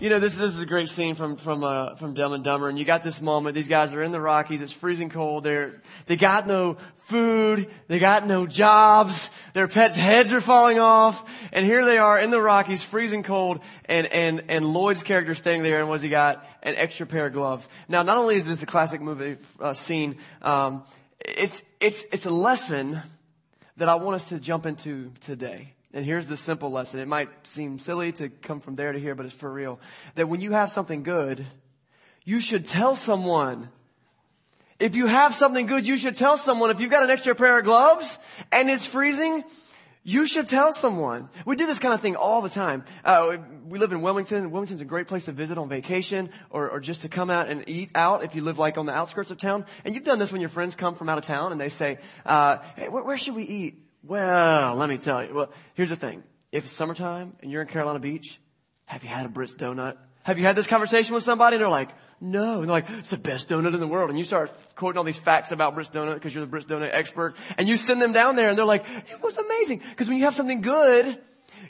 you know, this, this is a great scene from, from, uh, from Dumb and Dumber. And you got this moment. These guys are in the Rockies. It's freezing cold. They're, they got no food. They got no jobs. Their pets' heads are falling off. And here they are in the Rockies, freezing cold. And, and, and Lloyd's character standing there. And what's he got? An extra pair of gloves. Now, not only is this a classic movie, uh, scene, um, it's, it's, it's a lesson that I want us to jump into today. And here's the simple lesson. It might seem silly to come from there to here, but it's for real. That when you have something good, you should tell someone. If you have something good, you should tell someone. If you've got an extra pair of gloves and it's freezing, you should tell someone. We do this kind of thing all the time. Uh, we live in Wilmington. Wilmington's a great place to visit on vacation or, or just to come out and eat out if you live like on the outskirts of town. And you've done this when your friends come from out of town and they say, uh, hey, where, where should we eat? Well, let me tell you. Well, here's the thing. If it's summertime and you're in Carolina Beach, have you had a Britt's donut? Have you had this conversation with somebody and they're like, no. And they're like, it's the best donut in the world. And you start quoting all these facts about Britt's donut because you're the Britt's donut expert. And you send them down there and they're like, it was amazing. Because when you have something good,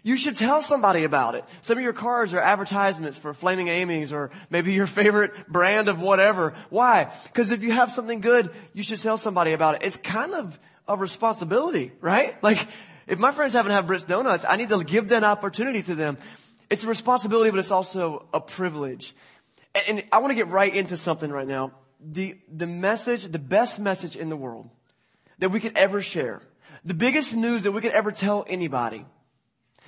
you should tell somebody about it. Some of your cars are advertisements for Flaming Amy's or maybe your favorite brand of whatever. Why? Because if you have something good, you should tell somebody about it. It's kind of of responsibility, right? Like, if my friends haven't had Britt's Donuts, I need to give that opportunity to them. It's a responsibility, but it's also a privilege. And, and I want to get right into something right now. The, the message, the best message in the world that we could ever share, the biggest news that we could ever tell anybody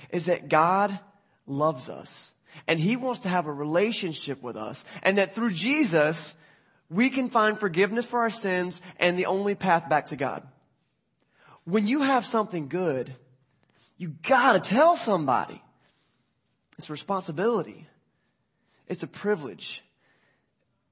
is that God loves us and He wants to have a relationship with us and that through Jesus, we can find forgiveness for our sins and the only path back to God when you have something good, you gotta tell somebody. It's a responsibility. It's a privilege.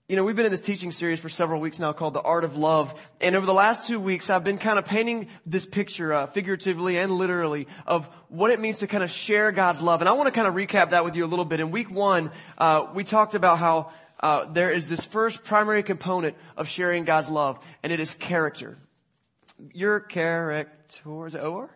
You know, we've been in this teaching series for several weeks now called The Art of Love. And over the last two weeks, I've been kind of painting this picture, uh, figuratively and literally, of what it means to kind of share God's love. And I want to kind of recap that with you a little bit. In week one, uh, we talked about how uh, there is this first primary component of sharing God's love, and it is character your character, is it or?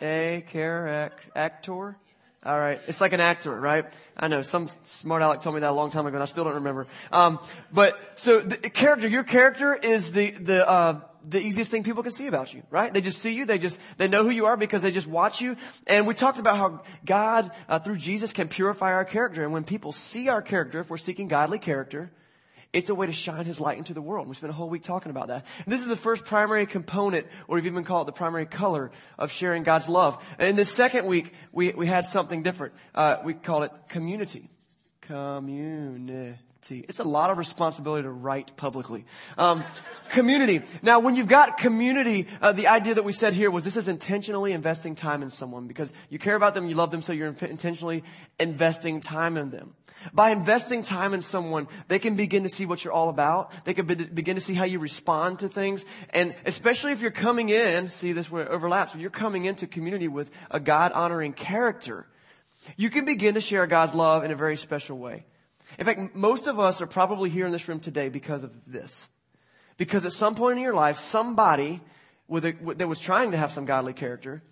A character. All right. It's like an actor, right? I know some smart aleck told me that a long time ago and I still don't remember. Um, but so the character, your character is the, the, uh, the easiest thing people can see about you, right? They just see you. They just, they know who you are because they just watch you. And we talked about how God, uh, through Jesus can purify our character. And when people see our character, if we're seeking godly character, it's a way to shine his light into the world. We spent a whole week talking about that. And this is the first primary component, or we've even called it the primary color of sharing God's love. And in the second week, we, we had something different. Uh, we called it community. Community. It's a lot of responsibility to write publicly. Um, community. Now, when you've got community, uh, the idea that we said here was this is intentionally investing time in someone because you care about them, you love them, so you're intentionally investing time in them. By investing time in someone, they can begin to see what you're all about. They can be- begin to see how you respond to things. And especially if you're coming in, see this where it overlaps, when you're coming into community with a God honoring character, you can begin to share God's love in a very special way. In fact, most of us are probably here in this room today because of this. Because at some point in your life, somebody a, that was trying to have some godly character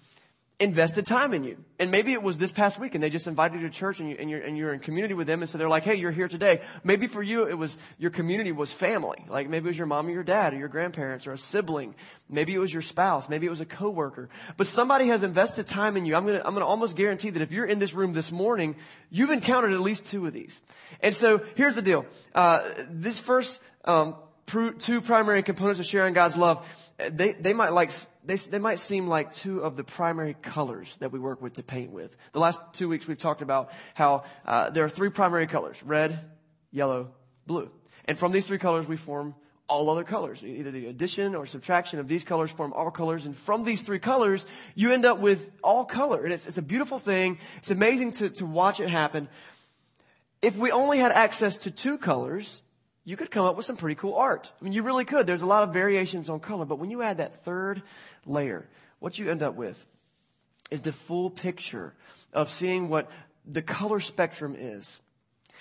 invested time in you. And maybe it was this past week and they just invited you to church and, you, and, you're, and you're in community with them. And so they're like, hey, you're here today. Maybe for you, it was your community was family. Like maybe it was your mom or your dad or your grandparents or a sibling. Maybe it was your spouse. Maybe it was a coworker. But somebody has invested time in you. I'm going to, I'm to almost guarantee that if you're in this room this morning, you've encountered at least two of these. And so here's the deal. Uh, this first, um, two primary components of sharing God's love they, they might like, they, they might seem like two of the primary colors that we work with to paint with. The last two weeks we've talked about how uh, there are three primary colors, red, yellow, blue. And from these three colors we form all other colors. Either the addition or subtraction of these colors form all colors. And from these three colors, you end up with all color. And it's, it's a beautiful thing. It's amazing to, to watch it happen. If we only had access to two colors, you could come up with some pretty cool art. I mean, you really could. There's a lot of variations on color, but when you add that third layer, what you end up with is the full picture of seeing what the color spectrum is.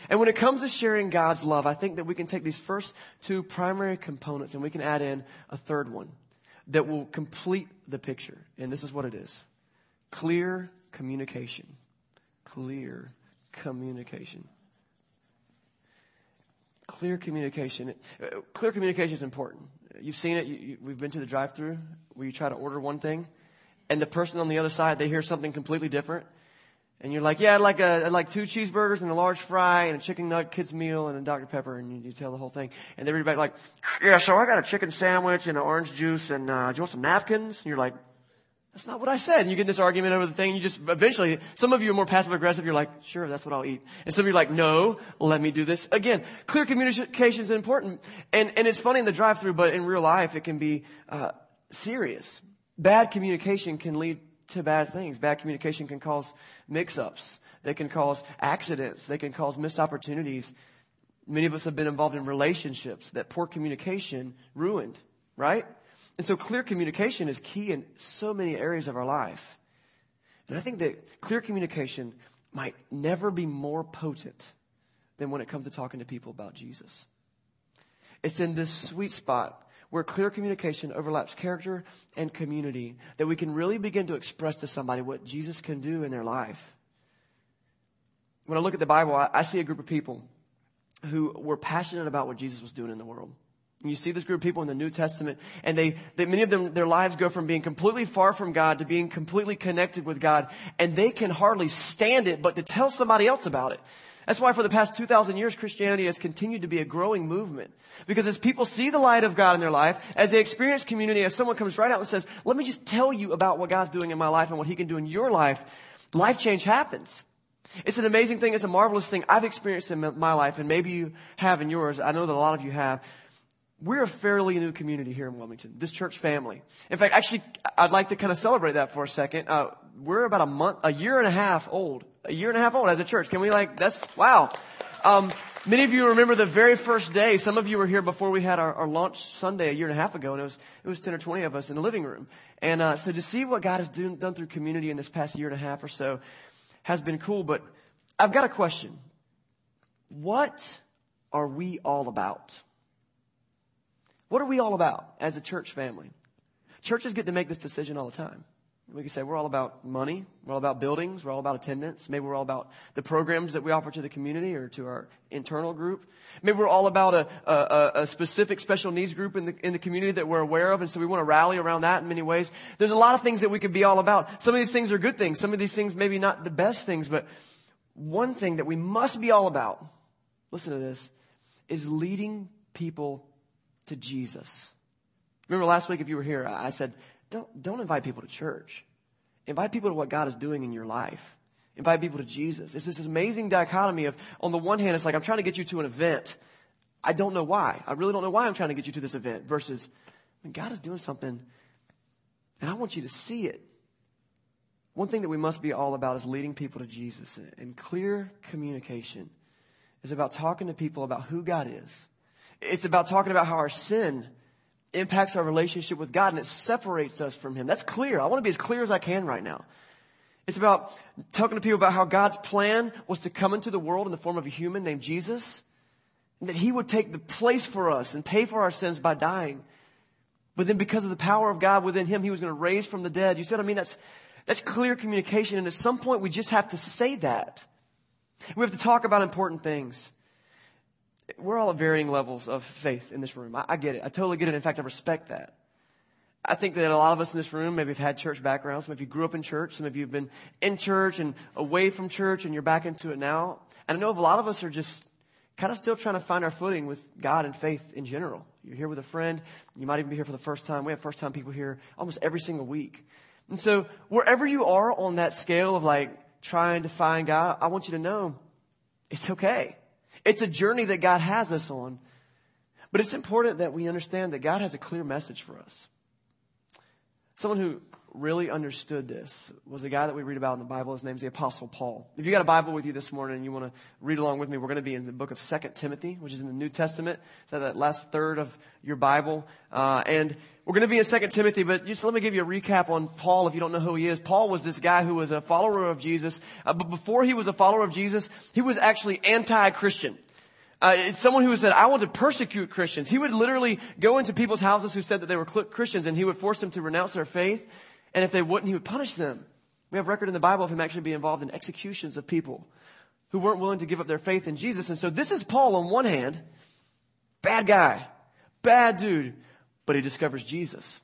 And when it comes to sharing God's love, I think that we can take these first two primary components and we can add in a third one that will complete the picture. And this is what it is. Clear communication. Clear communication. Clear communication. Uh, clear communication is important. You've seen it. You, you, we've been to the drive-through where you try to order one thing, and the person on the other side they hear something completely different, and you're like, "Yeah, I'd like a, I'd like two cheeseburgers and a large fry and a chicken nugget kids meal and a Dr Pepper," and you, you tell the whole thing, and back like, "Yeah, so I got a chicken sandwich and an orange juice and uh, do you want some napkins?" And you're like, that's not what I said. And you get in this argument over the thing. and You just eventually, some of you are more passive aggressive. You're like, sure, that's what I'll eat. And some of you are like, no, let me do this again. Clear communication is important. And, and it's funny in the drive through, but in real life, it can be, uh, serious. Bad communication can lead to bad things. Bad communication can cause mix ups. They can cause accidents. They can cause missed opportunities. Many of us have been involved in relationships that poor communication ruined, right? And so clear communication is key in so many areas of our life. And I think that clear communication might never be more potent than when it comes to talking to people about Jesus. It's in this sweet spot where clear communication overlaps character and community that we can really begin to express to somebody what Jesus can do in their life. When I look at the Bible, I, see a group of people who were passionate about what Jesus was doing in the world. And you see this group of people in the New Testament, and they, they, many of them, their lives go from being completely far from God to being completely connected with God, and they can hardly stand it but to tell somebody else about it. That's why for the past 2,000 years, Christianity has continued to be a growing movement. Because as people see the light of God in their life, as they experience community, as someone comes right out and says, let me just tell you about what God's doing in my life and what He can do in your life, life change happens. It's an amazing thing. It's a marvelous thing I've experienced in my life, and maybe you have in yours. I know that a lot of you have we're a fairly new community here in Wilmington, this church family. In fact, actually, I'd like to kind of celebrate that for a second. Uh, we're about a month, a year and a half old, a year and a half old as a church. Can we like, that's, wow. Um, many of you remember the very first day. Some of you were here before we had our, our launch Sunday a year and a half ago, and it was, it was 10 or 20 of us in the living room. And, uh, so to see what God has do, done through community in this past year and a half or so has been cool, but I've got a question. What are we all about? What are we all about as a church family? Churches get to make this decision all the time. We can say we're all about money, we're all about buildings, we're all about attendance. Maybe we're all about the programs that we offer to the community or to our internal group. Maybe we're all about a, a, a specific special needs group in the, in the community that we're aware of, and so we want to rally around that in many ways. There's a lot of things that we could be all about. Some of these things are good things, some of these things maybe not the best things, but one thing that we must be all about, listen to this, is leading people to Jesus. Remember last week, if you were here, I said, don't, don't invite people to church. Invite people to what God is doing in your life. Invite people to Jesus. It's this amazing dichotomy of, on the one hand, it's like, I'm trying to get you to an event. I don't know why. I really don't know why I'm trying to get you to this event versus, when God is doing something and I want you to see it. One thing that we must be all about is leading people to Jesus. And clear communication is about talking to people about who God is it's about talking about how our sin impacts our relationship with God and it separates us from Him. That's clear. I want to be as clear as I can right now. It's about talking to people about how God's plan was to come into the world in the form of a human named Jesus and that He would take the place for us and pay for our sins by dying. But then because of the power of God within Him, He was going to raise from the dead. You see what I mean? That's, that's clear communication. And at some point, we just have to say that. We have to talk about important things we're all at varying levels of faith in this room. I, I, get it. I totally get it. In fact, I respect that. I think that a lot of us in this room maybe have had church backgrounds. Some of you grew up in church. Some of you have been in church and away from church and you're back into it now. And I know a lot of us are just kind of still trying to find our footing with God and faith in general. You're here with a friend. You might even be here for the first time. We have first time people here almost every single week. And so wherever you are on that scale of like trying to find God, I want you to know it's okay. It's a journey that God has us on. But it's important that we understand that God has a clear message for us. Someone who really understood this was a guy that we read about in the Bible. His name's the Apostle Paul. If you got a Bible with you this morning and you want to read along with me, we're going to be in the book of Second Timothy, which is in the New Testament. So that last third of your Bible. Uh, and we're going to be in Second Timothy, but just let me give you a recap on Paul if you don't know who he is. Paul was this guy who was a follower of Jesus, uh, but before he was a follower of Jesus, he was actually anti-Christian. Uh, it's someone who said, I want to persecute Christians. He would literally go into people's houses who said that they were Christians and he would force them to renounce their faith. And if they wouldn't, he would punish them. We have record in the Bible of him actually being involved in executions of people who weren't willing to give up their faith in Jesus. And so this is Paul on one hand, bad guy, bad dude, but he discovers Jesus.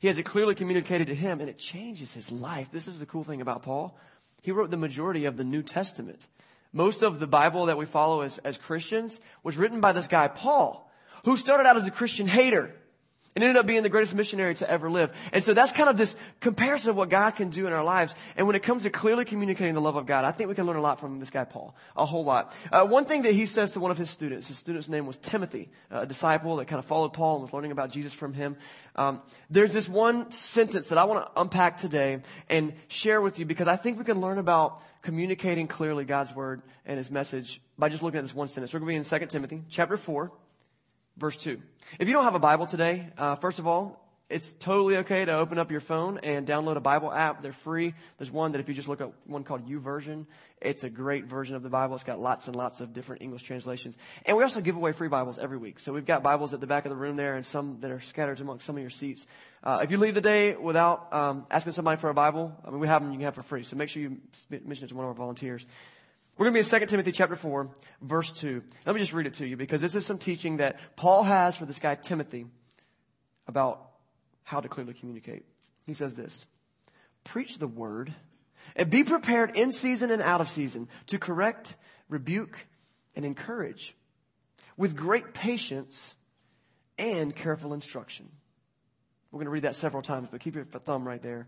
He has it clearly communicated to him and it changes his life. This is the cool thing about Paul. He wrote the majority of the New Testament. Most of the Bible that we follow as, as Christians was written by this guy, Paul, who started out as a Christian hater and ended up being the greatest missionary to ever live. And so that's kind of this comparison of what God can do in our lives. And when it comes to clearly communicating the love of God, I think we can learn a lot from this guy, Paul. A whole lot. Uh, one thing that he says to one of his students, his student's name was Timothy, a disciple that kind of followed Paul and was learning about Jesus from him. Um, there's this one sentence that I want to unpack today and share with you because I think we can learn about communicating clearly God's word and his message by just looking at this one sentence. We're going to be in 2 Timothy chapter 4 verse 2. If you don't have a Bible today, uh, first of all, it's totally okay to open up your phone and download a Bible app. They're free. There's one that if you just look up one called YouVersion, it's a great version of the Bible. It's got lots and lots of different English translations. And we also give away free Bibles every week. So we've got Bibles at the back of the room there and some that are scattered amongst some of your seats. Uh, if you leave the day without um, asking somebody for a Bible, I mean, we have them you can have for free. So make sure you mention it to one of our volunteers. We're going to be in 2 Timothy chapter 4, verse 2. Let me just read it to you because this is some teaching that Paul has for this guy Timothy about how to clearly communicate. He says this Preach the word and be prepared in season and out of season to correct, rebuke, and encourage with great patience and careful instruction. We're going to read that several times, but keep your thumb right there.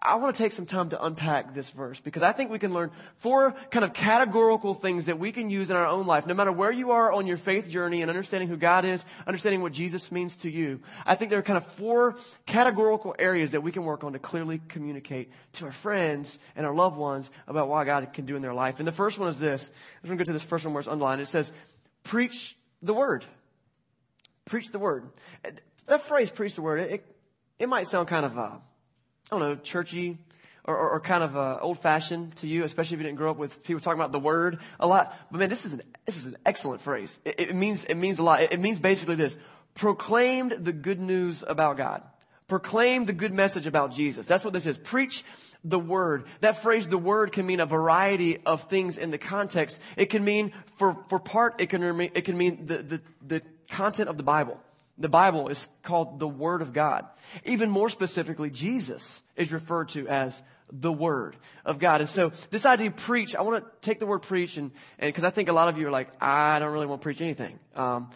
I want to take some time to unpack this verse because I think we can learn four kind of categorical things that we can use in our own life, no matter where you are on your faith journey and understanding who God is, understanding what Jesus means to you. I think there are kind of four categorical areas that we can work on to clearly communicate to our friends and our loved ones about what God can do in their life. And the first one is this. I'm going to go to this first one where it's underlined. It says, preach the word. Preach the word. That phrase, preach the word, it, it might sound kind of, uh, I don't know, churchy or, or, or kind of uh, old fashioned to you, especially if you didn't grow up with people talking about the word a lot. But man, this is an, this is an excellent phrase. It, it means, it means a lot. It, it means basically this. Proclaimed the good news about God. Proclaim the good message about Jesus. That's what this is. Preach the word. That phrase, the word, can mean a variety of things in the context. It can mean, for, for part, it can, it can mean the, the, the content of the Bible. The Bible is called the Word of God. Even more specifically, Jesus is referred to as the Word of God. And so this idea of preach, I want to take the word preach and, and cause I think a lot of you are like, I don't really want to preach anything. Um,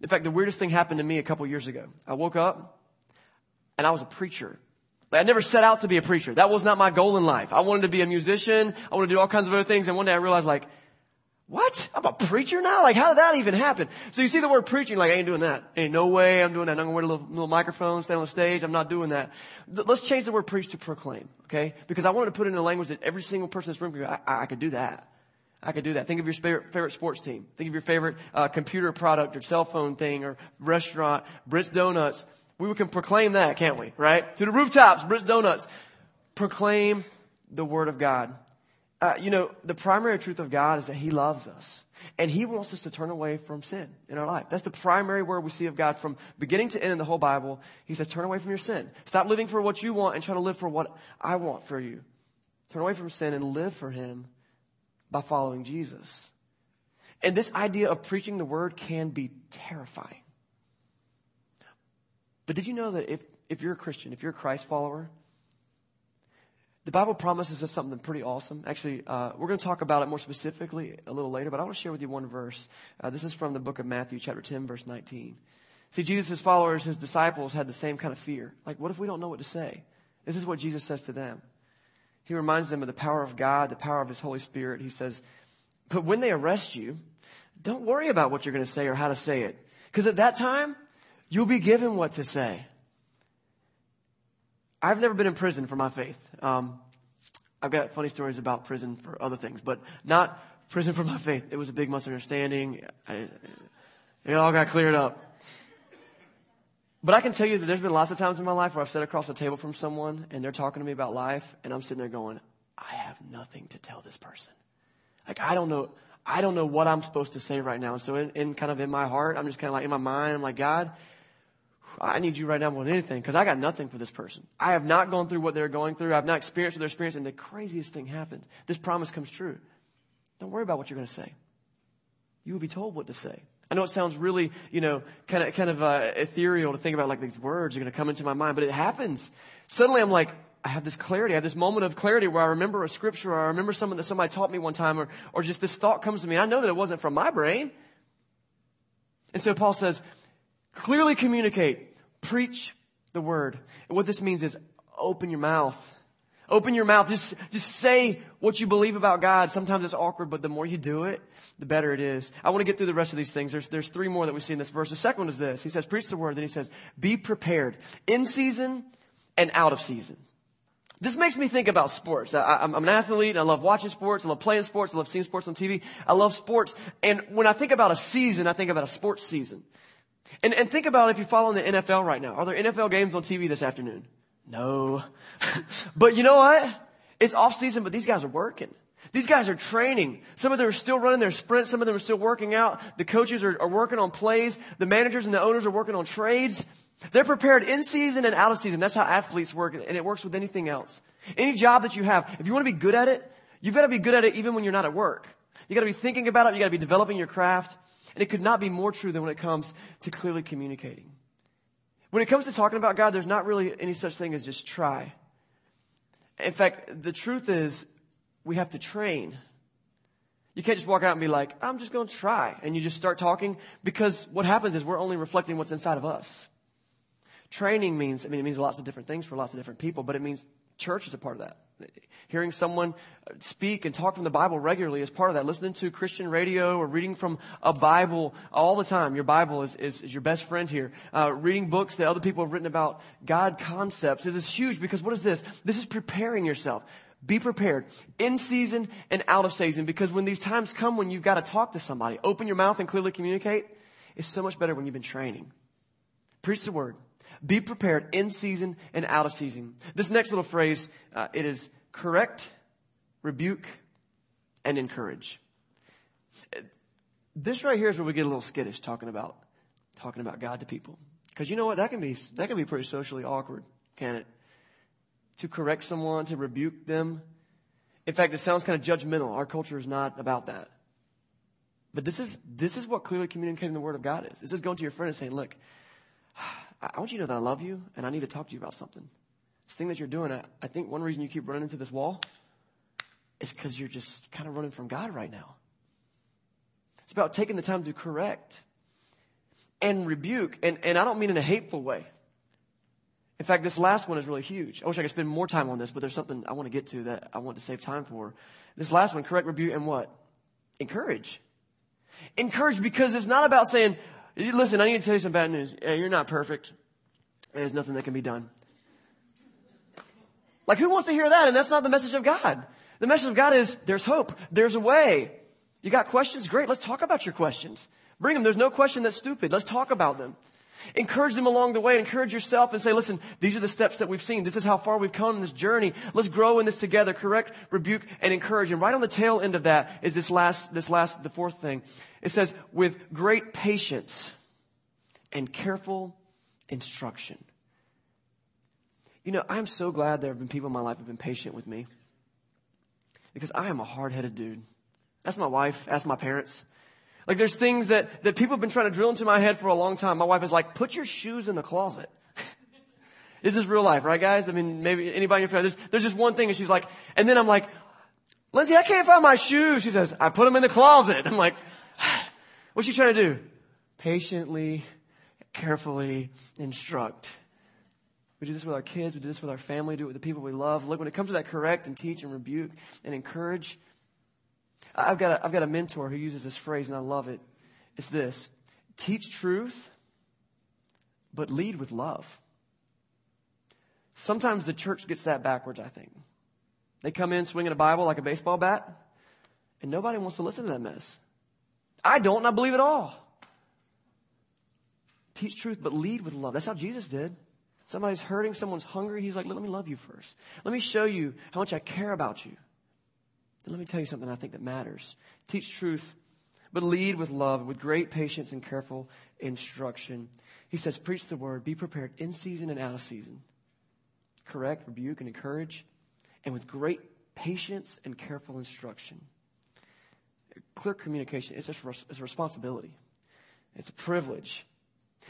in fact, the weirdest thing happened to me a couple years ago. I woke up and I was a preacher. Like, I never set out to be a preacher. That was not my goal in life. I wanted to be a musician. I wanted to do all kinds of other things. And one day I realized like, what? I'm a preacher now? Like, how did that even happen? So you see the word preaching, like, I ain't doing that. Ain't no way I'm doing that. I'm gonna wear a little, little microphone, stand on the stage. I'm not doing that. Let's change the word preach to proclaim, okay? Because I wanted to put it in a language that every single person in this room could go, I, I could do that. I could do that. Think of your favorite, favorite sports team. Think of your favorite uh, computer product or cell phone thing or restaurant, Britt's Donuts. We can proclaim that, can't we? Right? To the rooftops, Britt's Donuts. Proclaim the word of God. Uh, you know, the primary truth of God is that He loves us. And He wants us to turn away from sin in our life. That's the primary word we see of God from beginning to end in the whole Bible. He says, turn away from your sin. Stop living for what you want and try to live for what I want for you. Turn away from sin and live for Him by following Jesus. And this idea of preaching the word can be terrifying. But did you know that if, if you're a Christian, if you're a Christ follower, the Bible promises us something pretty awesome. Actually, uh, we're going to talk about it more specifically a little later, but I want to share with you one verse. Uh, this is from the book of Matthew, chapter 10, verse 19. See, Jesus' followers, his disciples, had the same kind of fear. Like, what if we don't know what to say? This is what Jesus says to them. He reminds them of the power of God, the power of his Holy Spirit. He says, But when they arrest you, don't worry about what you're going to say or how to say it. Because at that time, you'll be given what to say. I've never been in prison for my faith. Um, I've got funny stories about prison for other things, but not prison for my faith. It was a big misunderstanding. I, it all got cleared up. But I can tell you that there's been lots of times in my life where I've sat across the table from someone and they're talking to me about life, and I'm sitting there going, I have nothing to tell this person. Like I don't know, I don't know what I'm supposed to say right now. So in, in kind of in my heart, I'm just kind of like in my mind, I'm like, God, I need you right now more than anything because I got nothing for this person. I have not gone through what they're going through. I've not experienced what they're experiencing. And the craziest thing happened. This promise comes true. Don't worry about what you're going to say. You will be told what to say. I know it sounds really, you know, kind of, kind of uh, ethereal to think about like these words are going to come into my mind, but it happens. Suddenly I'm like, I have this clarity. I have this moment of clarity where I remember a scripture or I remember something that somebody taught me one time or, or just this thought comes to me. I know that it wasn't from my brain. And so Paul says, clearly communicate, preach the word. And what this means is open your mouth. Open your mouth. Just, just say what you believe about God. Sometimes it's awkward, but the more you do it, the better it is. I want to get through the rest of these things. There's, there's three more that we see in this verse. The second one is this. He says, preach the word. Then he says, be prepared in season and out of season. This makes me think about sports. I, am an athlete. I love watching sports. I love playing sports. I love seeing sports on TV. I love sports. And when I think about a season, I think about a sports season. And, and think about if you're following the NFL right now. Are there NFL games on TV this afternoon? No. but you know what? It's off season, but these guys are working. These guys are training. Some of them are still running their sprints. Some of them are still working out. The coaches are, are working on plays. The managers and the owners are working on trades. They're prepared in season and out of season. That's how athletes work, and it works with anything else. Any job that you have, if you want to be good at it, you've got to be good at it even when you're not at work. You got to be thinking about it. You got to be developing your craft. And it could not be more true than when it comes to clearly communicating. When it comes to talking about God, there's not really any such thing as just try. In fact, the truth is we have to train. You can't just walk out and be like, I'm just going to try. And you just start talking because what happens is we're only reflecting what's inside of us. Training means, I mean, it means lots of different things for lots of different people, but it means church is a part of that. Hearing someone speak and talk from the Bible regularly is part of that. Listening to Christian radio or reading from a Bible all the time. Your Bible is, is, is your best friend here. Uh, reading books that other people have written about God concepts. This is huge because what is this? This is preparing yourself. Be prepared in season and out of season because when these times come when you've got to talk to somebody, open your mouth and clearly communicate, it's so much better when you've been training. Preach the word. Be prepared in season and out of season. This next little phrase, uh, it is correct, rebuke, and encourage. This right here is where we get a little skittish talking about talking about God to people. Because you know what? That can be that can be pretty socially awkward, can it? To correct someone, to rebuke them. In fact, it sounds kind of judgmental. Our culture is not about that. But this is this is what clearly communicating the word of God is. This is going to your friend and saying, look, I want you to know that I love you and I need to talk to you about something. This thing that you're doing, I, I think one reason you keep running into this wall is because you're just kind of running from God right now. It's about taking the time to correct and rebuke. And, and I don't mean in a hateful way. In fact, this last one is really huge. I wish I could spend more time on this, but there's something I want to get to that I want to save time for. This last one, correct, rebuke, and what? Encourage. Encourage because it's not about saying, Listen, I need to tell you some bad news. Yeah, you're not perfect. There's nothing that can be done. Like, who wants to hear that? And that's not the message of God. The message of God is there's hope. There's a way. You got questions? Great. Let's talk about your questions. Bring them. There's no question that's stupid. Let's talk about them. Encourage them along the way. Encourage yourself and say, listen, these are the steps that we've seen. This is how far we've come in this journey. Let's grow in this together. Correct, rebuke, and encourage. And right on the tail end of that is this last, this last, the fourth thing. It says, with great patience and careful instruction. You know, I'm so glad there have been people in my life who have been patient with me. Because I am a hard headed dude. That's my wife. That's my parents. Like there's things that, that people have been trying to drill into my head for a long time. My wife is like, put your shoes in the closet. this is real life, right guys? I mean, maybe anybody in your family, there's, there's just one thing and she's like, and then I'm like, Lindsay, I can't find my shoes. She says, I put them in the closet. I'm like, what's she trying to do? Patiently, carefully instruct. We do this with our kids. We do this with our family. We do it with the people we love. Look, when it comes to that correct and teach and rebuke and encourage, I've got, a, I've got a mentor who uses this phrase, and I love it. It's this teach truth, but lead with love. Sometimes the church gets that backwards, I think. They come in swinging a Bible like a baseball bat, and nobody wants to listen to that mess. I don't, and I believe it all. Teach truth, but lead with love. That's how Jesus did. Somebody's hurting, someone's hungry. He's like, let me love you first. Let me show you how much I care about you. And let me tell you something I think that matters. Teach truth, but lead with love, with great patience and careful instruction. He says, preach the word, be prepared in season and out of season. Correct, rebuke, and encourage, and with great patience and careful instruction. clear communication, it's a responsibility. It's a privilege.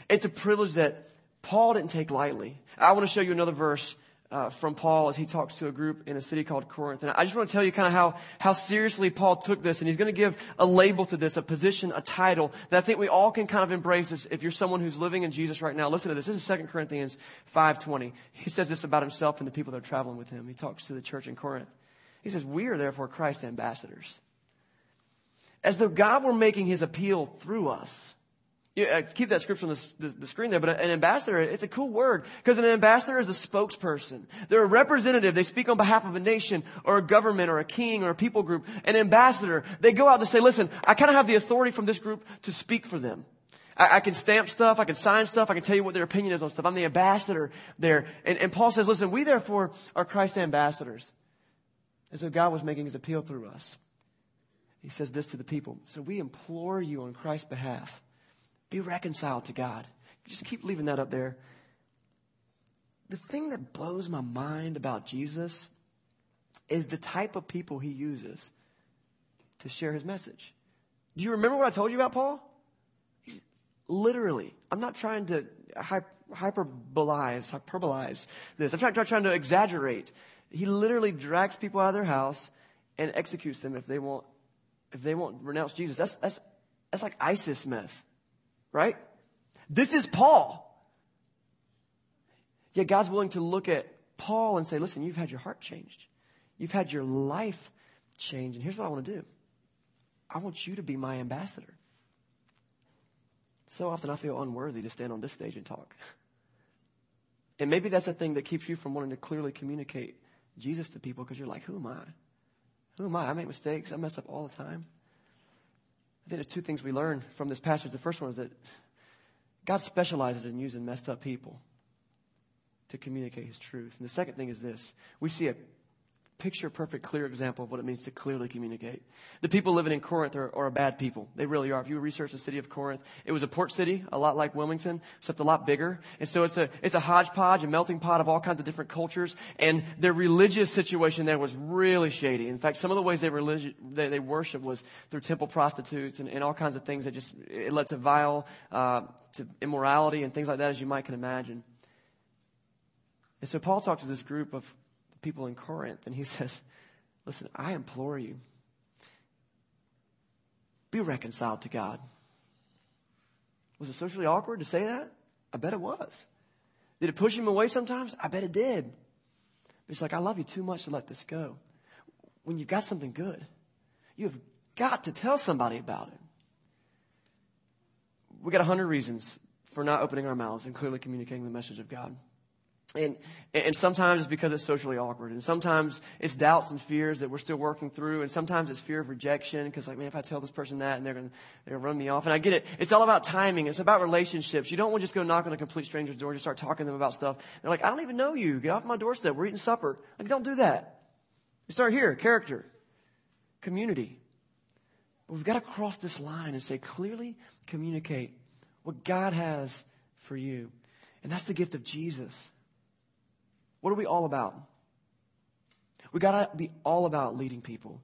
It's a privilege that Paul didn't take lightly. I want to show you another verse uh, from Paul as he talks to a group in a city called Corinth. And I just want to tell you kind of how, how seriously Paul took this. And he's going to give a label to this, a position, a title that I think we all can kind of embrace this if you're someone who's living in Jesus right now. Listen to this. This is 2 Corinthians 5.20. He says this about himself and the people that are traveling with him. He talks to the church in Corinth. He says, we are therefore Christ's ambassadors. As though God were making his appeal through us. Yeah, uh, keep that scripture on the, the, the, screen there, but an ambassador, it's a cool word because an ambassador is a spokesperson. They're a representative. They speak on behalf of a nation or a government or a king or a people group. An ambassador, they go out to say, listen, I kind of have the authority from this group to speak for them. I, I, can stamp stuff, I can sign stuff, I can tell you what their opinion is on stuff. I'm the ambassador there. And, and Paul says, listen, we therefore are Christ's ambassadors. As though God was making his appeal through us. He says this to the people. So we implore you on Christ's behalf be reconciled to God. Just keep leaving that up there. The thing that blows my mind about Jesus is the type of people he uses to share his message. Do you remember what I told you about Paul? He's literally, I'm not trying to hyperbolize, hyperbolize this. I'm trying, trying to exaggerate. He literally drags people out of their house and executes them if they won't, if they won't renounce Jesus. That's, that's, that's like ISIS mess right? This is Paul. Yet God's willing to look at Paul and say, listen, you've had your heart changed. You've had your life changed. And here's what I want to do I want you to be my ambassador. So often I feel unworthy to stand on this stage and talk. And maybe that's the thing that keeps you from wanting to clearly communicate Jesus to people because you're like, who am I? Who am I? I make mistakes. I mess up all the time. I think there's two things we learn from this passage. The first one is that God specializes in using messed up people to communicate his truth. And the second thing is this we see a picture perfect, clear example of what it means to clearly communicate. The people living in Corinth are, are, bad people. They really are. If you research the city of Corinth, it was a port city, a lot like Wilmington, except a lot bigger. And so it's a, it's a hodgepodge, a melting pot of all kinds of different cultures. And their religious situation there was really shady. In fact, some of the ways they, religi- they, they worship was through temple prostitutes and, and all kinds of things that just, it led to vile, uh, to immorality and things like that, as you might can imagine. And so Paul talks to this group of people in Corinth, and he says, Listen, I implore you, be reconciled to God. Was it socially awkward to say that? I bet it was. Did it push him away sometimes? I bet it did. But it's like, I love you too much to let this go. When you've got something good, you have got to tell somebody about it. We got a hundred reasons for not opening our mouths and clearly communicating the message of God. And, and sometimes it's because it's socially awkward. And sometimes it's doubts and fears that we're still working through. And sometimes it's fear of rejection because like, man, if I tell this person that and they're going to they're gonna run me off. And I get it. It's all about timing. It's about relationships. You don't want to just go knock on a complete stranger's door and just start talking to them about stuff. They're like, I don't even know you. Get off my doorstep. We're eating supper. Like, don't do that. You start here. Character. Community. But we've got to cross this line and say, clearly communicate what God has for you. And that's the gift of Jesus. What are we all about? We got to be all about leading people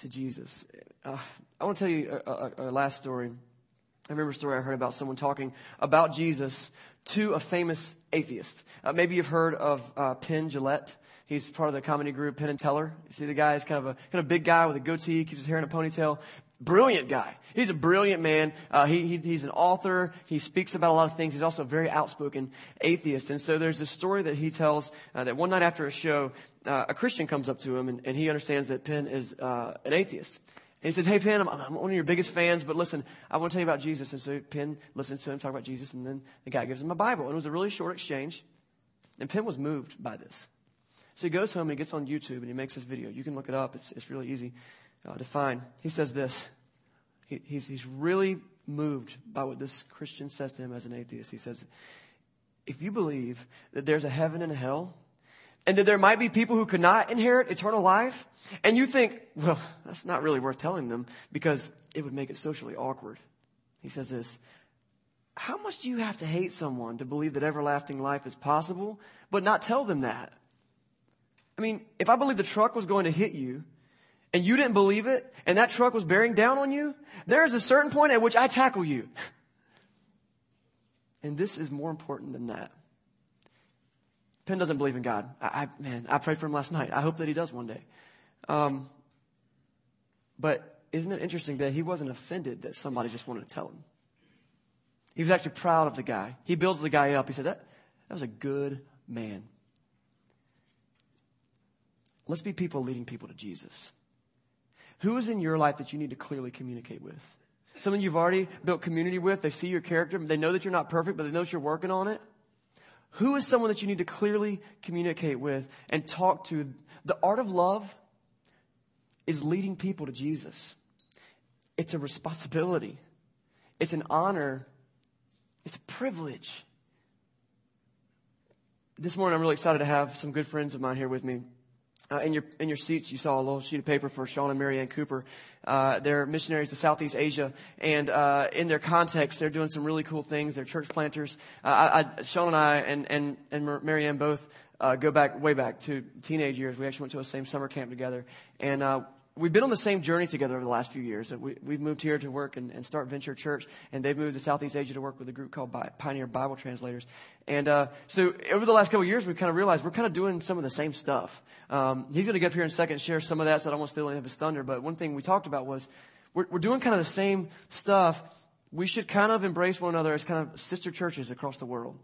to Jesus. Uh, I want to tell you a, a, a, last story. I remember a story I heard about someone talking about Jesus to a famous atheist. Uh, maybe you've heard of uh, Penn Jillette. He's part of the comedy group Penn and Teller. You see the guy is kind of a kind of big guy with a goatee, keeps his hair in a ponytail. Brilliant guy. He's a brilliant man. Uh, he, he, he's an author. He speaks about a lot of things. He's also a very outspoken atheist. And so there's a story that he tells uh, that one night after a show, uh, a Christian comes up to him and, and he understands that Penn is uh, an atheist. And he says, Hey, Penn, I'm, I'm, one of your biggest fans, but listen, I want to tell you about Jesus. And so Penn listens to him talk about Jesus, and then the guy gives him a Bible. And it was a really short exchange. And Penn was moved by this. So he goes home and he gets on YouTube and he makes this video. You can look it up, it's, it's really easy uh, to find. He says this he, he's, he's really moved by what this Christian says to him as an atheist. He says, If you believe that there's a heaven and a hell, and that there might be people who could not inherit eternal life, and you think, well, that's not really worth telling them because it would make it socially awkward. He says this How much do you have to hate someone to believe that everlasting life is possible, but not tell them that? I mean, if I believed the truck was going to hit you, and you didn't believe it, and that truck was bearing down on you, there is a certain point at which I tackle you. And this is more important than that. Penn doesn't believe in God. I, I, man, I prayed for him last night. I hope that he does one day. Um, but isn't it interesting that he wasn't offended that somebody just wanted to tell him? He was actually proud of the guy. He builds the guy up. He said, that, that was a good man. Let's be people leading people to Jesus. Who is in your life that you need to clearly communicate with? Someone you've already built community with. They see your character. They know that you're not perfect, but they know that you're working on it. Who is someone that you need to clearly communicate with and talk to? The art of love is leading people to Jesus. It's a responsibility. It's an honor. It's a privilege. This morning, I'm really excited to have some good friends of mine here with me. Uh, in your in your seats, you saw a little sheet of paper for Sean and Marianne Cooper. Uh, they're missionaries to Southeast Asia, and uh, in their context, they're doing some really cool things. They're church planters. Uh, I, I, Sean and I and and and Marianne both uh, go back way back to teenage years. We actually went to a same summer camp together, and uh, we've been on the same journey together over the last few years. We, have moved here to work and, start Venture Church, and they've moved to Southeast Asia to work with a group called Pioneer Bible Translators. And uh, so over the last couple years, we've kind of realized we're kind of doing some of the same stuff. Um, he's going to get up here in a second and share some of that, so I don't want to steal any of his thunder. But one thing we talked about was we're, we're doing kind of the same stuff. We should kind of embrace one another as kind of sister churches across the world.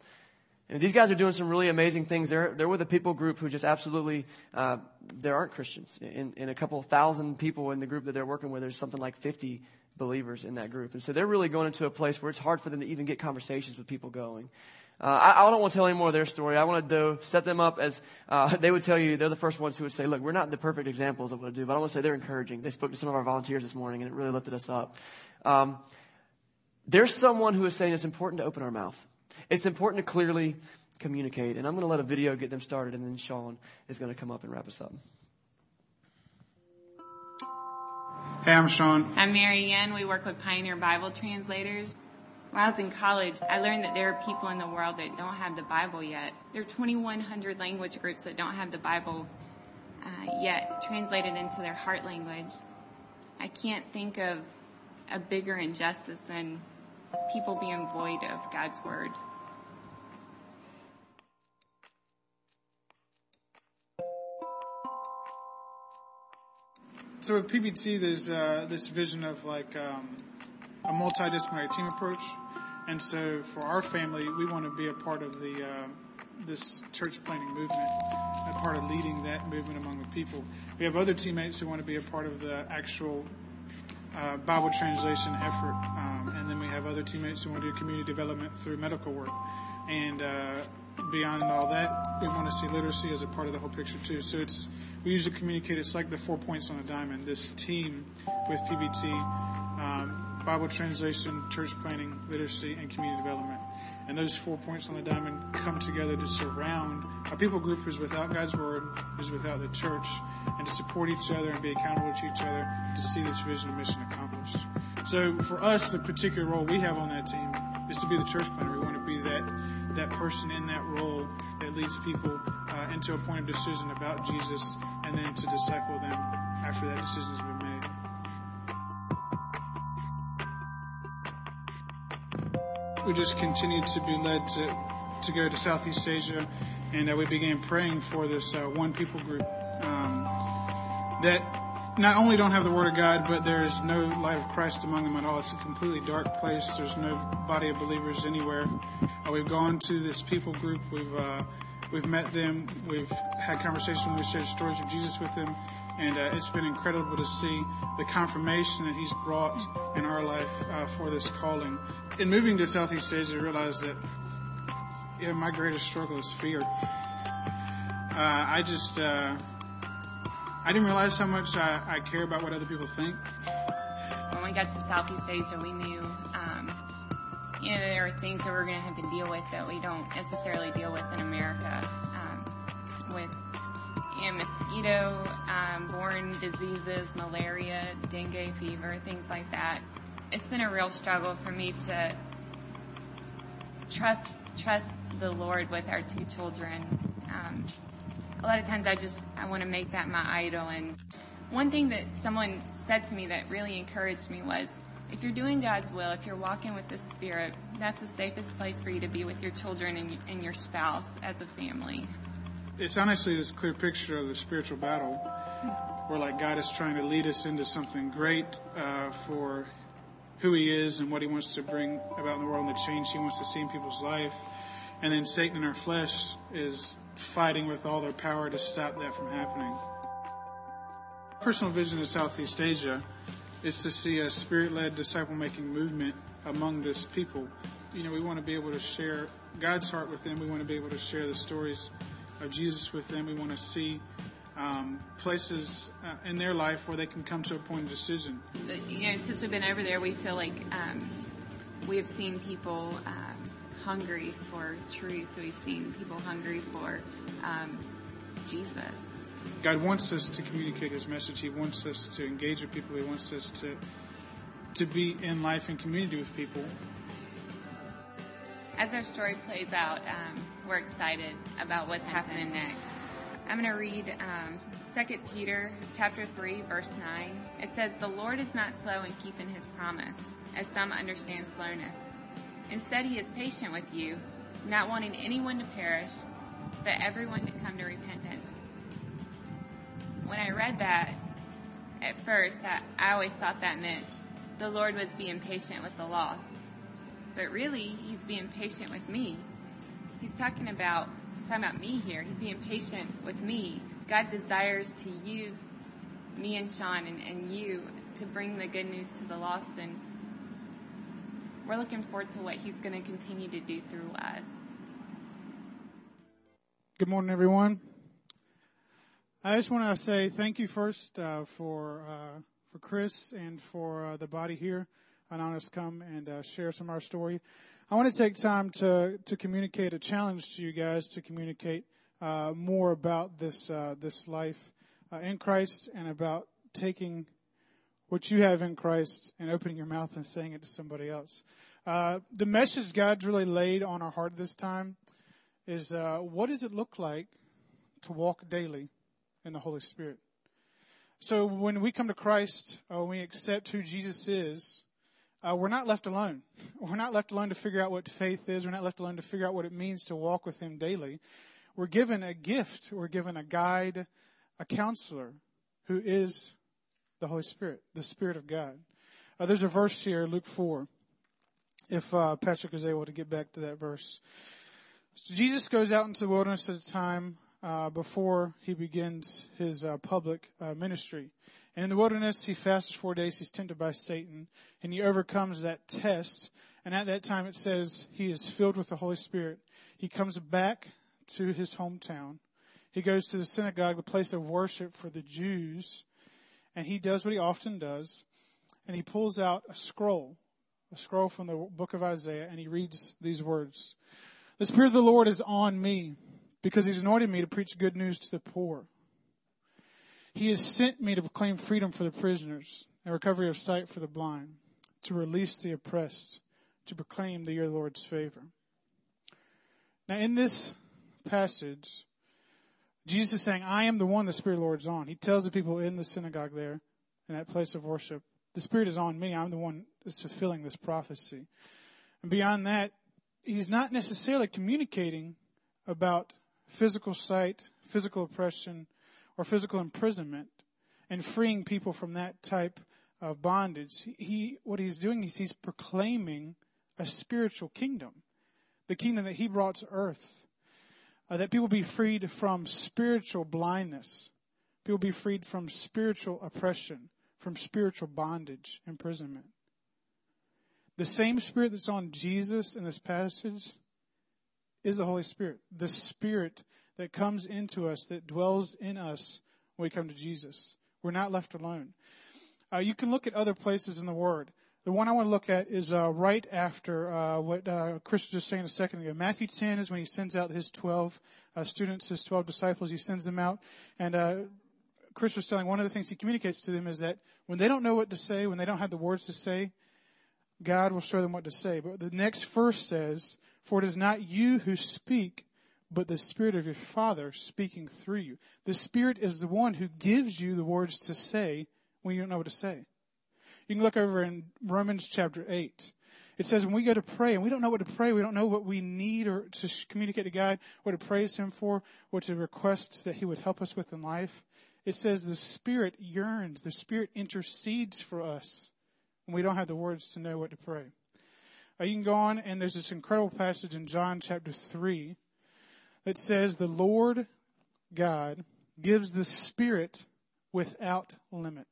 And these guys are doing some really amazing things. They're, they're with a people group who just absolutely, uh, there aren't Christians. In, in a couple thousand people in the group that they're working with, there's something like 50 believers in that group. And so they're really going into a place where it's hard for them to even get conversations with people going. Uh, I, I, don't want to tell any more of their story. I want to set them up as uh, they would tell you. They're the first ones who would say, "Look, we're not the perfect examples of what to do, but I want to say they're encouraging." They spoke to some of our volunteers this morning, and it really lifted us up. Um, there's someone who is saying it's important to open our mouth. It's important to clearly communicate. And I'm going to let a video get them started, and then Sean is going to come up and wrap us up. Hey, I'm Sean. I'm Mary Ann. We work with Pioneer Bible Translators. When I was in college, I learned that there are people in the world that don't have the Bible yet. There are 2,100 language groups that don't have the Bible uh, yet translated into their heart language. I can't think of a bigger injustice than people being void of God's Word. So with PBT, there's uh, this vision of like um, a multidisciplinary team approach, and so for our family, we want to be a part of the uh, this church planting movement, a part of leading that movement among the people. We have other teammates who want to be a part of the actual uh, Bible translation effort, um, and then we have other teammates who want to do community development through medical work, and uh, beyond all that, we want to see literacy as a part of the whole picture too. So it's we usually communicate it's like the four points on a diamond. This team with PBT, um, Bible translation, church planting, literacy, and community development. And those four points on the diamond come together to surround a people group who's without God's word, who's without the church, and to support each other and be accountable to each other to see this vision and mission accomplished. So for us, the particular role we have on that team is to be the church planter. We want to be that that person in that role that leads people uh, into a point of decision about Jesus and then to disciple them after that decision has been made. We just continued to be led to, to go to Southeast Asia, and uh, we began praying for this uh, one people group um, that not only don't have the Word of God, but there is no light of Christ among them at all. It's a completely dark place. There's no body of believers anywhere. Uh, we've gone to this people group. We've uh, we've met them. We've had conversations. We've shared stories of Jesus with them, and uh, it's been incredible to see the confirmation that He's brought in our life uh, for this calling. In moving to Southeast Asia, I realized that yeah, my greatest struggle is fear. Uh, I just uh, I didn't realize how much I, I care about what other people think. When we got to Southeast Asia, we knew, um, you know, there are things that we're going to have to deal with that we don't necessarily deal with in America. Um, with you know, mosquito um, diseases, malaria, dengue fever, things like that. It's been a real struggle for me to trust trust the Lord with our two children. Um, a lot of times I just I want to make that my idol and One thing that someone said to me that really encouraged me was, if you're doing God's will, if you're walking with the Spirit, that's the safest place for you to be with your children and, and your spouse as a family. It's honestly this clear picture of the spiritual battle where like God is trying to lead us into something great uh, for who He is and what He wants to bring about in the world and the change He wants to see in people's life. And then Satan in our flesh is fighting with all their power to stop that from happening. Personal vision of Southeast Asia is to see a spirit-led disciple-making movement among this people. You know, we want to be able to share God's heart with them. We want to be able to share the stories of Jesus with them. We want to see um, places uh, in their life where they can come to a point of decision. You know, since we've been over there, we feel like um, we have seen people um, hungry for truth. We've seen people hungry for um, Jesus. God wants us to communicate His message. He wants us to engage with people. He wants us to to be in life and community with people. As our story plays out, um, we're excited about what's happening next. I'm going to read um, 2 Peter chapter 3, verse 9. It says, The Lord is not slow in keeping his promise, as some understand slowness. Instead, he is patient with you, not wanting anyone to perish, but everyone to come to repentance. When I read that, at first, I, I always thought that meant the Lord was being patient with the lost. But really, he's being patient with me. He's talking about he's talking about me here. He's being patient with me. God desires to use me and Sean and, and you to bring the good news to the lost and we're looking forward to what he's going to continue to do through us. Good morning, everyone. I just want to say thank you first uh, for uh, for Chris and for uh, the body here allowing us to come and uh, share some of our story. I want to take time to to communicate a challenge to you guys to communicate uh, more about this uh, this life in Christ and about taking what you have in Christ and opening your mouth and saying it to somebody else. Uh, the message God's really laid on our heart this time is uh, what does it look like to walk daily in the Holy Spirit? So when we come to Christ, uh, when we accept who Jesus is, uh, we're not left alone. We're not left alone to figure out what faith is. We're not left alone to figure out what it means to walk with Him daily. We're given a gift. We're given a guide, a counselor who is the Holy Spirit, the Spirit of God. Uh, there's a verse here, Luke 4, if uh, Patrick is able to get back to that verse. So Jesus goes out into the wilderness at a time uh, before he begins his uh, public uh, ministry. And in the wilderness, he fasts four days. He's tempted by Satan, and he overcomes that test. And at that time, it says he is filled with the Holy Spirit. He comes back to his hometown. He goes to the synagogue, the place of worship for the Jews and he does what he often does, and he pulls out a scroll, a scroll from the book of Isaiah, and he reads these words. The Spirit of the Lord is on me because he's anointed me to preach good news to the poor. He has sent me to proclaim freedom for the prisoners and recovery of sight for the blind, to release the oppressed, to proclaim the year of the Lord's favor. Now, in this passage, Jesus is saying, I am the one the Spirit of the Lord is on. He tells the people in the synagogue there, in that place of worship, the Spirit is on me. I'm the one that's fulfilling this prophecy. And beyond that, he's not necessarily communicating about physical sight, physical oppression, or physical imprisonment and freeing people from that type of bondage. He, what he's doing is he's proclaiming a spiritual kingdom, the kingdom that he brought to earth uh, that people be freed from spiritual blindness. People be freed from spiritual oppression, from spiritual bondage, imprisonment. The same Spirit that's on Jesus in this passage is the Holy Spirit. The Spirit that comes into us, that dwells in us when we come to Jesus. We're not left alone. Uh, you can look at other places in the Word. The one I want to look at is uh, right after uh, what uh, Chris was just saying a second ago. Matthew 10 is when he sends out his 12 uh, students, his 12 disciples. He sends them out. And uh, Chris was telling one of the things he communicates to them is that when they don't know what to say, when they don't have the words to say, God will show them what to say. But the next verse says, For it is not you who speak, but the Spirit of your Father speaking through you. The Spirit is the one who gives you the words to say when you don't know what to say. You can look over in Romans chapter 8. It says when we go to pray and we don't know what to pray, we don't know what we need or to communicate to God, what to praise Him for, what to request that He would help us with in life. It says the Spirit yearns, the Spirit intercedes for us when we don't have the words to know what to pray. Uh, you can go on and there's this incredible passage in John chapter 3 that says the Lord God gives the Spirit without limit.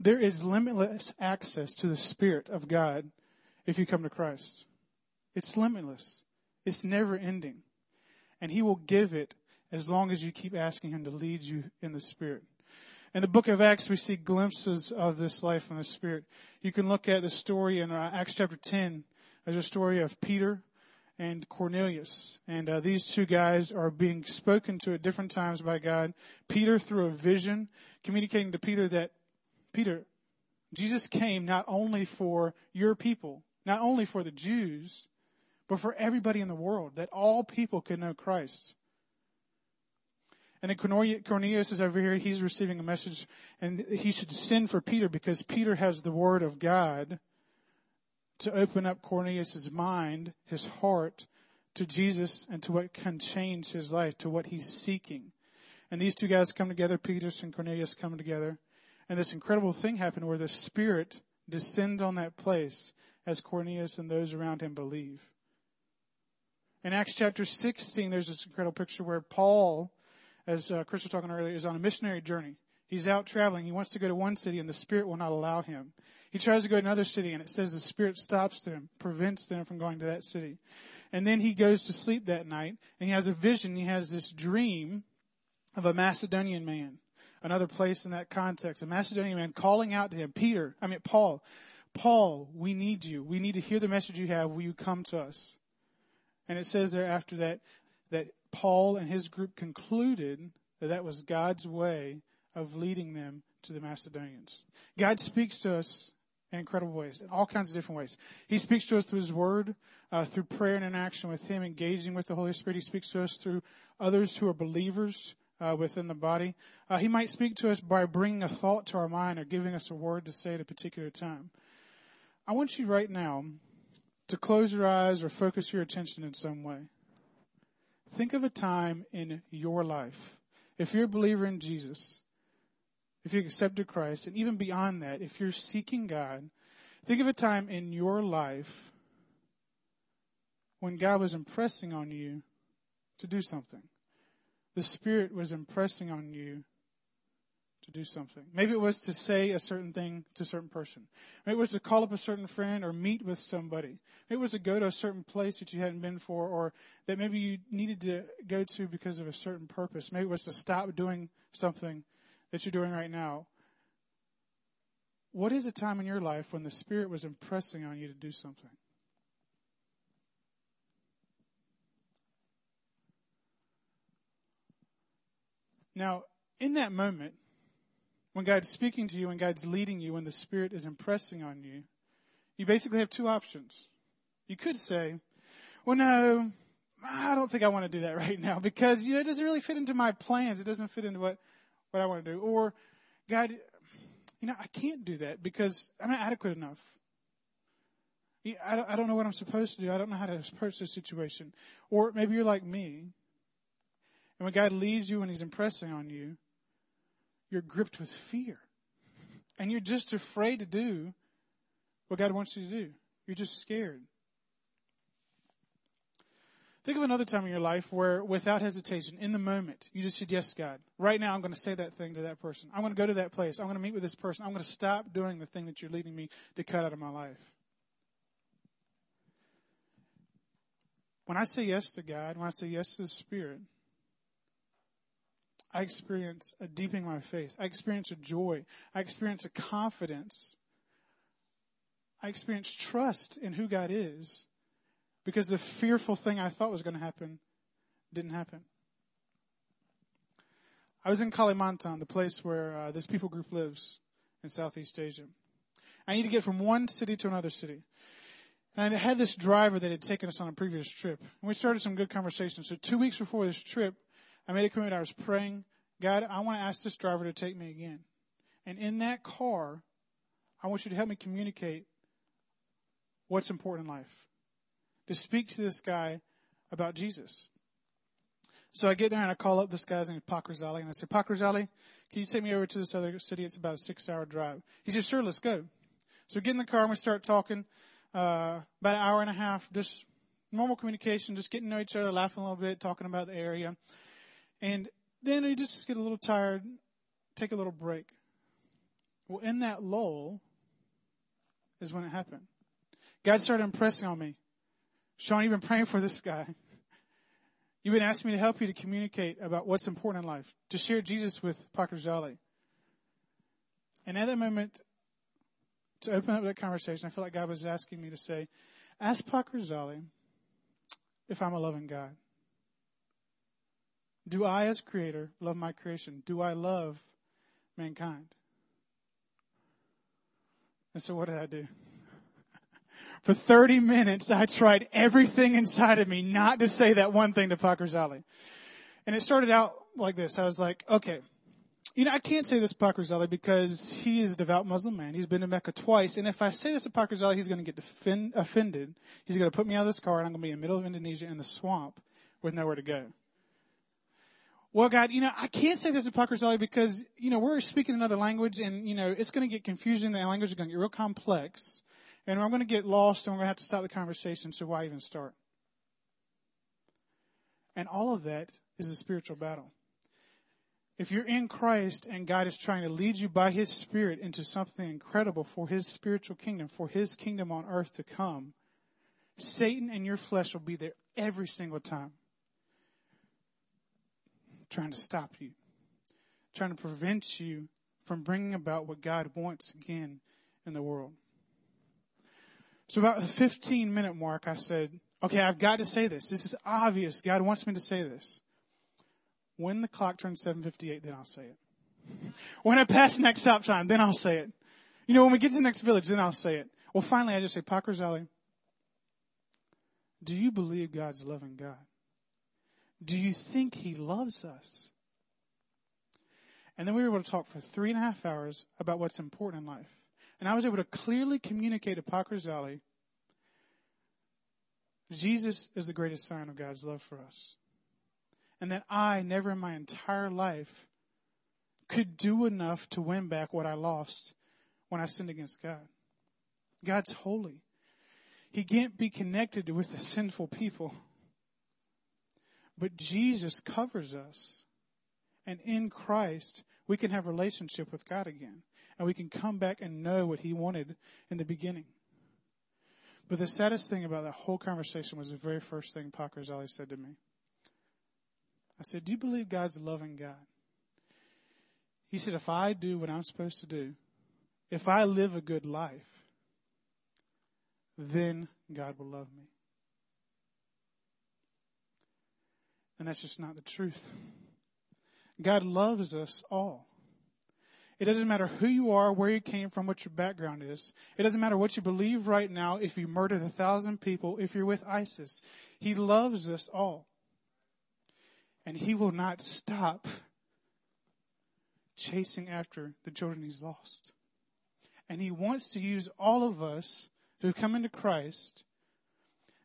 There is limitless access to the Spirit of God if you come to Christ. It's limitless. It's never ending. And He will give it as long as you keep asking Him to lead you in the Spirit. In the book of Acts, we see glimpses of this life in the Spirit. You can look at the story in uh, Acts chapter 10. There's a story of Peter and Cornelius. And uh, these two guys are being spoken to at different times by God. Peter through a vision, communicating to Peter that, Peter, Jesus came not only for your people, not only for the Jews, but for everybody in the world, that all people could know Christ. And then Cornelius is over here. He's receiving a message, and he should send for Peter because Peter has the word of God to open up Cornelius' mind, his heart, to Jesus and to what can change his life, to what he's seeking. And these two guys come together, Peter and Cornelius come together, and this incredible thing happened where the Spirit descends on that place as Cornelius and those around him believe. In Acts chapter 16, there's this incredible picture where Paul as uh, Chris was talking earlier, is on a missionary journey. He's out traveling. He wants to go to one city, and the Spirit will not allow him. He tries to go to another city, and it says the Spirit stops them, prevents them from going to that city. And then he goes to sleep that night, and he has a vision. He has this dream of a Macedonian man, another place in that context, a Macedonian man calling out to him, Peter, I mean, Paul, Paul, we need you. We need to hear the message you have. Will you come to us? And it says there after that, that Paul and his group concluded that that was God's way of leading them to the Macedonians. God speaks to us in incredible ways, in all kinds of different ways. He speaks to us through His Word, uh, through prayer and interaction with Him, engaging with the Holy Spirit. He speaks to us through others who are believers uh, within the body. Uh, he might speak to us by bringing a thought to our mind or giving us a word to say at a particular time. I want you right now to close your eyes or focus your attention in some way. Think of a time in your life. If you're a believer in Jesus, if you accepted Christ, and even beyond that, if you're seeking God, think of a time in your life when God was impressing on you to do something. The Spirit was impressing on you to do something. Maybe it was to say a certain thing to a certain person. Maybe it was to call up a certain friend or meet with somebody. Maybe it was to go to a certain place that you hadn't been for or that maybe you needed to go to because of a certain purpose. Maybe it was to stop doing something that you're doing right now. What is a time in your life when the Spirit was impressing on you to do something? Now, in that moment, when God's speaking to you, when God's leading you, when the Spirit is impressing on you, you basically have two options. You could say, well, no, I don't think I want to do that right now because, you know, it doesn't really fit into my plans. It doesn't fit into what, what I want to do. Or, God, you know, I can't do that because I'm not adequate enough. I don't, I don't know what I'm supposed to do. I don't know how to approach this situation. Or maybe you're like me. And when God leads you and He's impressing on you, you're gripped with fear. And you're just afraid to do what God wants you to do. You're just scared. Think of another time in your life where, without hesitation, in the moment, you just said, Yes, God. Right now, I'm going to say that thing to that person. I'm going to go to that place. I'm going to meet with this person. I'm going to stop doing the thing that you're leading me to cut out of my life. When I say yes to God, when I say yes to the Spirit, I experience a deepening of my faith. I experience a joy. I experience a confidence. I experience trust in who God is because the fearful thing I thought was going to happen didn't happen. I was in Kalimantan, the place where uh, this people group lives in Southeast Asia. I need to get from one city to another city. And I had this driver that had taken us on a previous trip. And we started some good conversation. So two weeks before this trip, I made a commitment. I was praying, God, I want to ask this driver to take me again. And in that car, I want you to help me communicate what's important in life. To speak to this guy about Jesus. So I get there and I call up this guy's name, Pakrazali, and I say, Pakrazali, can you take me over to this other city? It's about a six hour drive. He says, sure, let's go. So we get in the car and we start talking, uh, about an hour and a half, just normal communication, just getting to know each other, laughing a little bit, talking about the area. And then we just get a little tired, take a little break. Well, in that lull is when it happened. God started impressing on me. Sean, you've been praying for this guy. You've been asking me to help you to communicate about what's important in life, to share Jesus with Pakrazali. And at that moment, to open up that conversation, I felt like God was asking me to say, ask Pakrazali if I'm a loving God. Do I, as creator, love my creation? Do I love mankind? And so what did I do? For 30 minutes, I tried everything inside of me not to say that one thing to Pakrazali. And it started out like this. I was like, okay, you know, I can't say this to Pakrazali because he is a devout Muslim man. He's been to Mecca twice. And if I say this to Pakrazali, he's going to get defend, offended. He's going to put me out of this car and I'm going to be in the middle of Indonesia in the swamp with nowhere to go. Well, God, you know, I can't say this to Pakrazali because, you know, we're speaking another language and, you know, it's going to get confusing. The language is going to get real complex and I'm going to get lost and we're going to have to stop the conversation. So why even start? And all of that is a spiritual battle. If you're in Christ and God is trying to lead you by His Spirit into something incredible for His spiritual kingdom, for His kingdom on earth to come, Satan and your flesh will be there every single time, trying to stop you, trying to prevent you from bringing about what God wants again in the world. So about the 15 minute mark, I said, okay, I've got to say this. This is obvious. God wants me to say this. When the clock turns 7.58, then I'll say it. When I pass the next stop sign, then I'll say it. You know, when we get to the next village, then I'll say it. Well, finally, I just say, Pakrazali, do you believe God's loving God? Do you think He loves us? And then we were able to talk for three and a half hours about what's important in life. And I was able to clearly communicate to Pakrazali Jesus is the greatest sign of God's love for us. And that I never in my entire life could do enough to win back what I lost when I sinned against God. God's holy. He can't be connected with a sinful people. But Jesus covers us. And in Christ, we can have relationship with God again and we can come back and know what he wanted in the beginning. But the saddest thing about that whole conversation was the very first thing Pakrazali said to me. I said, Do you believe God's a loving God? He said, If I do what I'm supposed to do, if I live a good life, then God will love me. And that's just not the truth. God loves us all. It doesn't matter who you are, where you came from, what your background is. It doesn't matter what you believe right now, if you murdered a thousand people, if you're with ISIS. He loves us all. And He will not stop chasing after the children He's lost. And He wants to use all of us who come into Christ,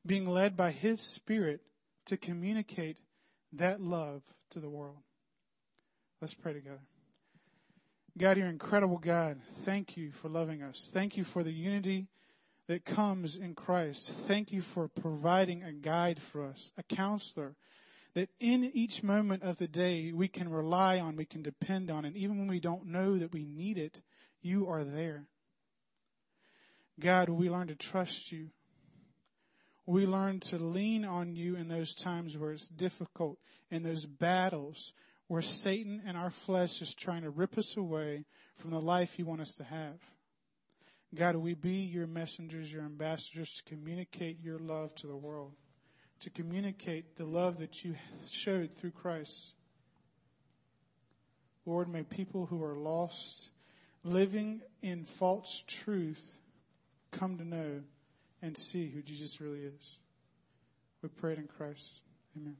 being led by His Spirit, to communicate that love to the world. Let's pray together. God, you're incredible God. Thank you for loving us. Thank you for the unity that comes in Christ. Thank you for providing a guide for us, a counselor that in each moment of the day we can rely on, we can depend on, and even when we don't know that we need it, you are there. God, we learn to trust you. We learn to lean on you in those times where it's difficult, in those battles where Satan and our flesh is trying to rip us away from the life you want us to have. God, we be your messengers, your ambassadors to communicate your love to the world, to communicate the love that you showed through Christ. Lord, may people who are lost, living in false truth, come to know and see who Jesus really is. We pray it in Christ. Amen.